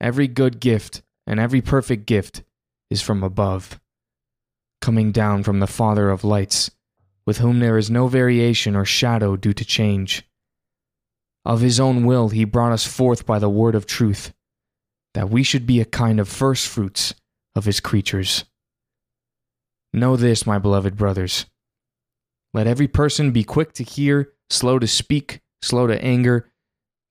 Every good gift and every perfect gift is from above, coming down from the Father of lights, with whom there is no variation or shadow due to change. Of his own will he brought us forth by the word of truth, that we should be a kind of first fruits of his creatures. Know this, my beloved brothers. Let every person be quick to hear, slow to speak, slow to anger,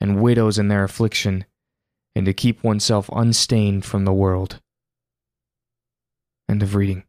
and widows in their affliction, and to keep oneself unstained from the world. End of reading.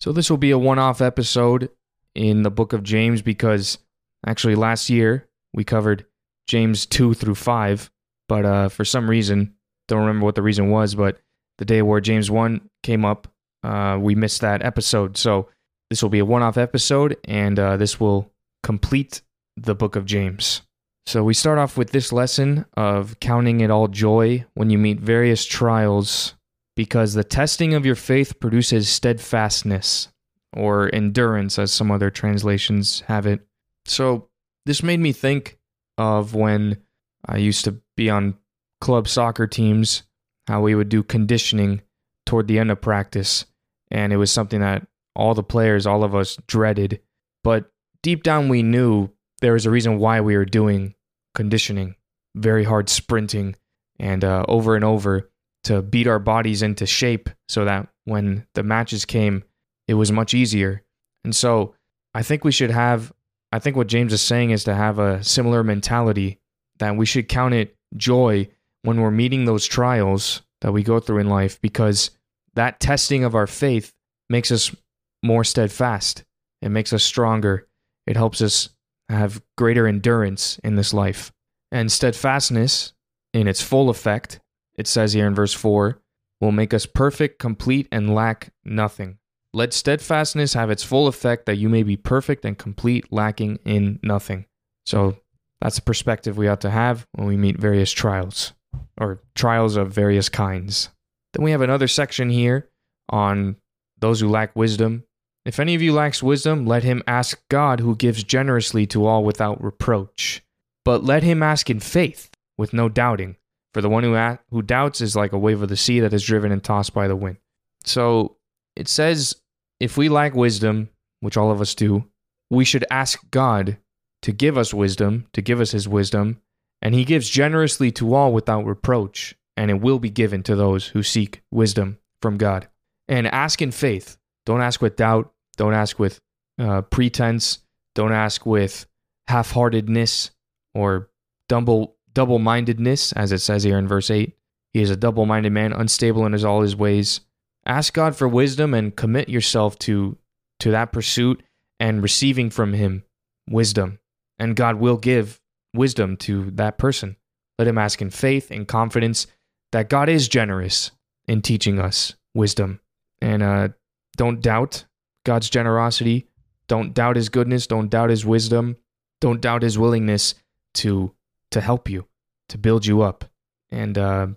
So, this will be a one off episode in the book of James because actually last year we covered James 2 through 5, but uh, for some reason, don't remember what the reason was, but the day where James 1 came up, uh, we missed that episode. So, this will be a one off episode, and uh, this will complete the book of James. So we start off with this lesson of counting it all joy when you meet various trials, because the testing of your faith produces steadfastness or endurance, as some other translations have it. So this made me think of when I used to be on club soccer teams, how we would do conditioning toward the end of practice. And it was something that all the players, all of us dreaded. But deep down, we knew there was a reason why we were doing conditioning, very hard sprinting, and uh, over and over to beat our bodies into shape so that when the matches came, it was much easier. And so I think we should have, I think what James is saying is to have a similar mentality that we should count it joy when we're meeting those trials that we go through in life because that testing of our faith makes us more steadfast. It makes us stronger. It helps us have greater endurance in this life. And steadfastness, in its full effect, it says here in verse 4, will make us perfect, complete, and lack nothing. Let steadfastness have its full effect that you may be perfect and complete, lacking in nothing. So that's the perspective we ought to have when we meet various trials or trials of various kinds. Then we have another section here on those who lack wisdom. If any of you lacks wisdom, let him ask God who gives generously to all without reproach. But let him ask in faith, with no doubting. For the one who, a- who doubts is like a wave of the sea that is driven and tossed by the wind. So it says if we lack wisdom, which all of us do, we should ask God to give us wisdom, to give us his wisdom, and he gives generously to all without reproach, and it will be given to those who seek wisdom from God. And ask in faith. Don't ask with doubt. Don't ask with uh, pretense. Don't ask with half heartedness or double double mindedness, as it says here in verse 8. He is a double minded man, unstable in his, all his ways. Ask God for wisdom and commit yourself to, to that pursuit and receiving from him wisdom. And God will give wisdom to that person. Let him ask in faith and confidence that God is generous in teaching us wisdom. And uh, don't doubt God's generosity. Don't doubt his goodness. Don't doubt his wisdom. Don't doubt his willingness to to help you, to build you up. And uh,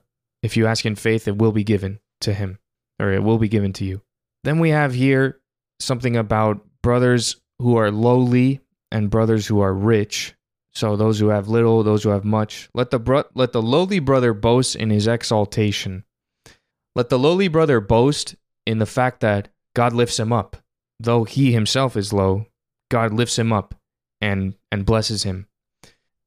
if you ask in faith, it will be given to him, or it will be given to you. Then we have here something about brothers who are lowly and brothers who are rich. So those who have little, those who have much. Let the bro- let the lowly brother boast in his exaltation. Let the lowly brother boast in the fact that God lifts him up. Though he himself is low, God lifts him up and and blesses him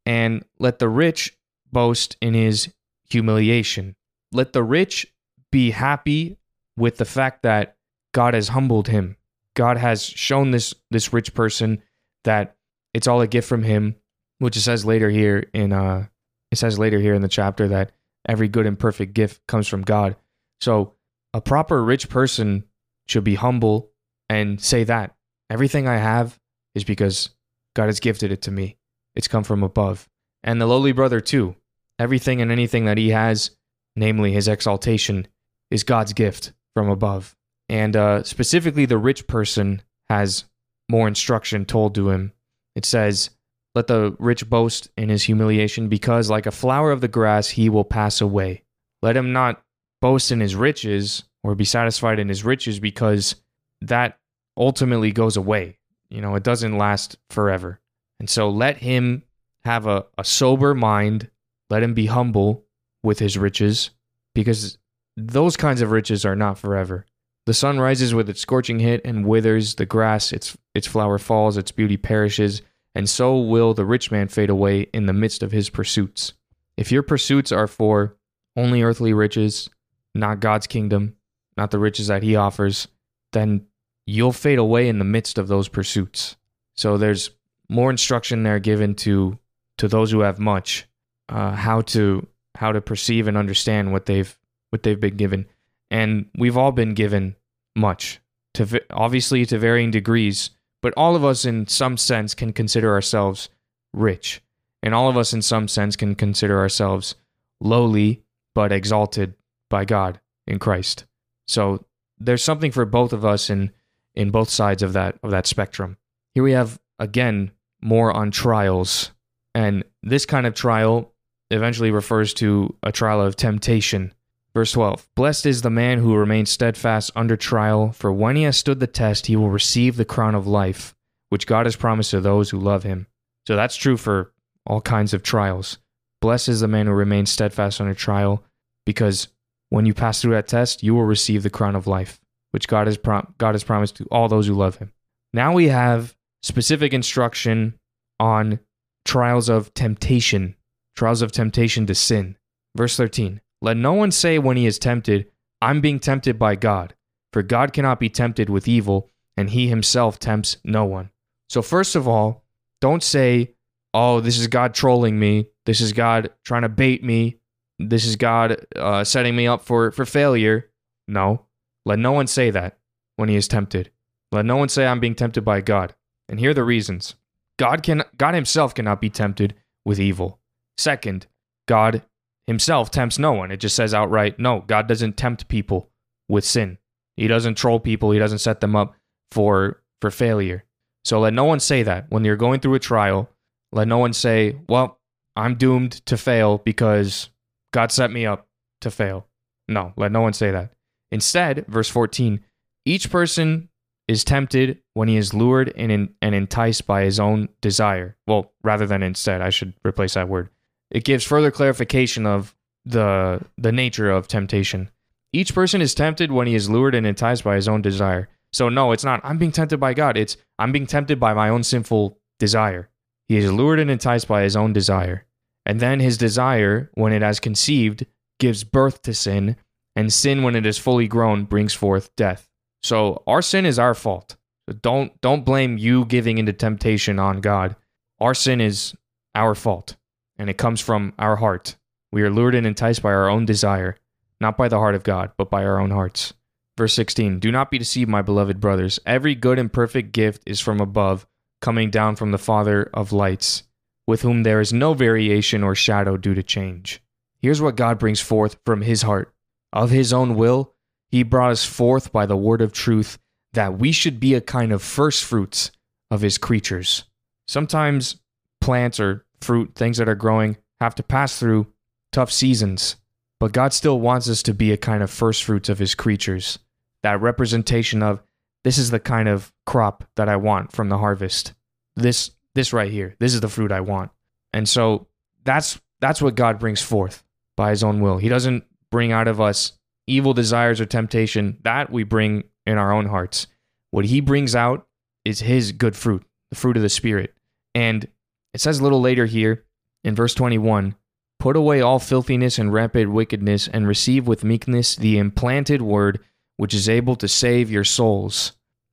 and let the rich boast in his humiliation. Let the rich be happy with the fact that God has humbled him. God has shown this this rich person that it's all a gift from him, which it says later here in uh it says later here in the chapter that every good and perfect gift comes from God. So a proper rich person should be humble and say that everything I have is because God has gifted it to me. It's come from above. And the lowly brother, too. Everything and anything that he has, namely his exaltation, is God's gift from above. And uh, specifically, the rich person has more instruction told to him. It says, Let the rich boast in his humiliation, because like a flower of the grass, he will pass away. Let him not boast in his riches or be satisfied in his riches, because that ultimately goes away. You know, it doesn't last forever. And so let him have a, a sober mind, let him be humble with his riches, because those kinds of riches are not forever. The sun rises with its scorching heat and withers the grass, its its flower falls, its beauty perishes, and so will the rich man fade away in the midst of his pursuits. If your pursuits are for only earthly riches, not God's kingdom, not the riches that he offers, then you'll fade away in the midst of those pursuits. So there's more instruction there given to to those who have much, uh, how to how to perceive and understand what they've what they've been given, and we've all been given much to obviously to varying degrees, but all of us in some sense can consider ourselves rich, and all of us in some sense can consider ourselves lowly but exalted by God in Christ. So there's something for both of us in in both sides of that of that spectrum. Here we have again more on trials. And this kind of trial eventually refers to a trial of temptation. Verse 12 Blessed is the man who remains steadfast under trial, for when he has stood the test, he will receive the crown of life, which God has promised to those who love him. So that's true for all kinds of trials. Blessed is the man who remains steadfast under trial, because when you pass through that test, you will receive the crown of life, which God has, prom- God has promised to all those who love him. Now we have specific instruction on trials of temptation, trials of temptation to sin. Verse 13 Let no one say when he is tempted, I'm being tempted by God, for God cannot be tempted with evil, and he himself tempts no one. So, first of all, don't say, Oh, this is God trolling me. This is God trying to bait me. This is God uh, setting me up for, for failure. No. Let no one say that when he is tempted. Let no one say I'm being tempted by God. And here are the reasons. God can God himself cannot be tempted with evil. Second, God himself tempts no one. It just says outright, no, God doesn't tempt people with sin. He doesn't troll people, he doesn't set them up for for failure. So let no one say that when you're going through a trial, let no one say, "Well, I'm doomed to fail because God set me up to fail." No, let no one say that. Instead, verse 14, each person is tempted when he is lured and, and enticed by his own desire. Well, rather than instead, I should replace that word. It gives further clarification of the the nature of temptation. Each person is tempted when he is lured and enticed by his own desire. So no, it's not I'm being tempted by God. It's I'm being tempted by my own sinful desire. He is lured and enticed by his own desire. And then his desire, when it has conceived, gives birth to sin, and sin when it is fully grown brings forth death. So our sin is our fault. Don't don't blame you giving into temptation on God. Our sin is our fault, and it comes from our heart. We are lured and enticed by our own desire, not by the heart of God, but by our own hearts. Verse 16 Do not be deceived, my beloved brothers. Every good and perfect gift is from above, coming down from the Father of lights, with whom there is no variation or shadow due to change. Here's what God brings forth from his heart. Of his own will, he brought us forth by the word of truth that we should be a kind of first fruits of his creatures. Sometimes plants or fruit, things that are growing, have to pass through tough seasons, but God still wants us to be a kind of first fruits of his creatures. That representation of this is the kind of crop that I want from the harvest. This this right here, this is the fruit I want. And so that's that's what God brings forth by his own will. He doesn't bring out of us evil desires or temptation, that we bring in our own hearts. What he brings out is his good fruit, the fruit of the Spirit. And it says a little later here in verse 21 Put away all filthiness and rampant wickedness, and receive with meekness the implanted word, which is able to save your souls.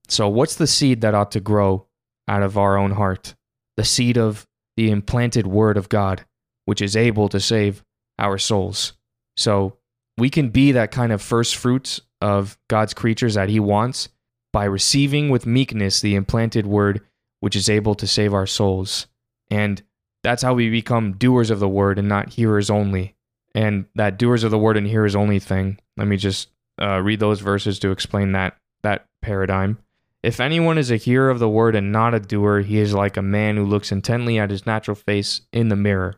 So, what's the seed that ought to grow out of our own heart? The seed of the implanted word of God, which is able to save our souls. So, we can be that kind of first fruits of God's creatures that He wants by receiving with meekness the implanted word which is able to save our souls. And that's how we become doers of the word and not hearers only. And that doers of the word and hearers only thing, let me just uh, read those verses to explain that that paradigm. If anyone is a hearer of the word and not a doer, he is like a man who looks intently at his natural face in the mirror.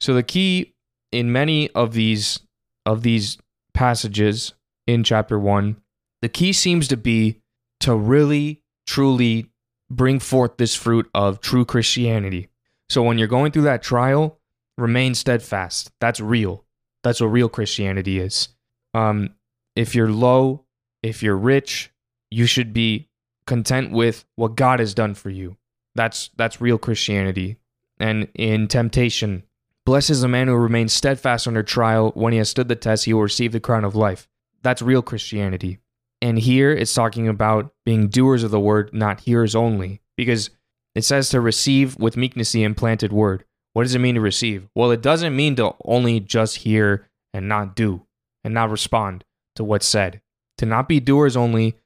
So the key in many of these of these passages in chapter 1, the key seems to be to really, truly bring forth this fruit of true Christianity. So when you're going through that trial, remain steadfast. That's real. That's what real Christianity is. Um, if you're low, if you're rich, you should be content with what God has done for you. That's that's real Christianity. And in temptation, Blessed is the man who remains steadfast under trial. When he has stood the test, he will receive the crown of life. That's real Christianity. And here it's talking about being doers of the word, not hearers only, because it says to receive with meekness the implanted word. What does it mean to receive? Well, it doesn't mean to only just hear and not do and not respond to what's said. To not be doers only,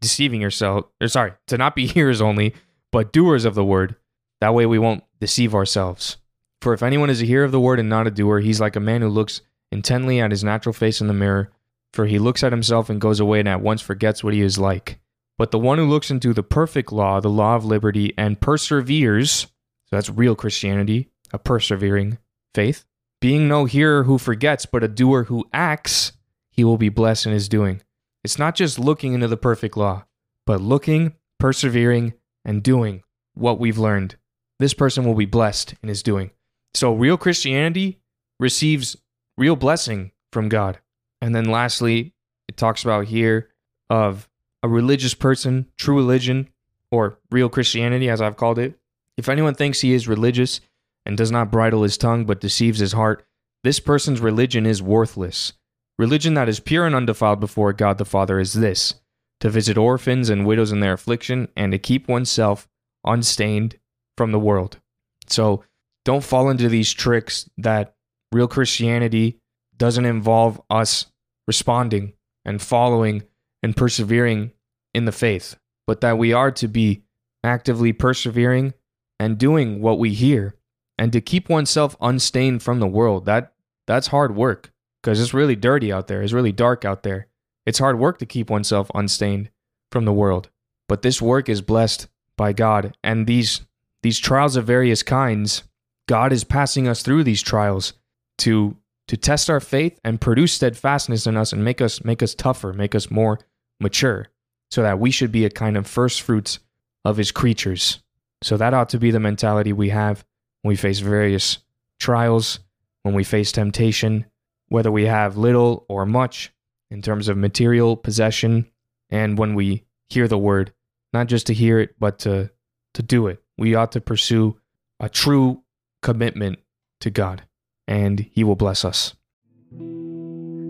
deceiving yourself, or sorry, to not be hearers only, but doers of the word. That way we won't deceive ourselves. For if anyone is a hearer of the word and not a doer, he's like a man who looks intently at his natural face in the mirror. For he looks at himself and goes away and at once forgets what he is like. But the one who looks into the perfect law, the law of liberty, and perseveres, so that's real Christianity, a persevering faith, being no hearer who forgets, but a doer who acts, he will be blessed in his doing. It's not just looking into the perfect law, but looking, persevering, and doing what we've learned. This person will be blessed in his doing. So real Christianity receives real blessing from God. And then lastly, it talks about here of a religious person, true religion, or real Christianity, as I've called it. If anyone thinks he is religious and does not bridle his tongue but deceives his heart, this person's religion is worthless. Religion that is pure and undefiled before God the Father is this to visit orphans and widows in their affliction and to keep oneself unstained from the world. So, don't fall into these tricks that real Christianity doesn't involve us responding and following and persevering in the faith, but that we are to be actively persevering and doing what we hear and to keep oneself unstained from the world. That That's hard work because it's really dirty out there. It's really dark out there. It's hard work to keep oneself unstained from the world. But this work is blessed by God, and these these trials of various kinds, God is passing us through these trials to to test our faith and produce steadfastness in us and make us make us tougher, make us more mature, so that we should be a kind of first fruits of his creatures. So that ought to be the mentality we have when we face various trials, when we face temptation, whether we have little or much in terms of material possession, and when we hear the word, not just to hear it, but to, to do it. We ought to pursue a true commitment to God, and He will bless us.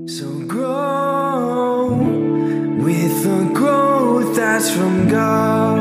So grow with the growth that's from God.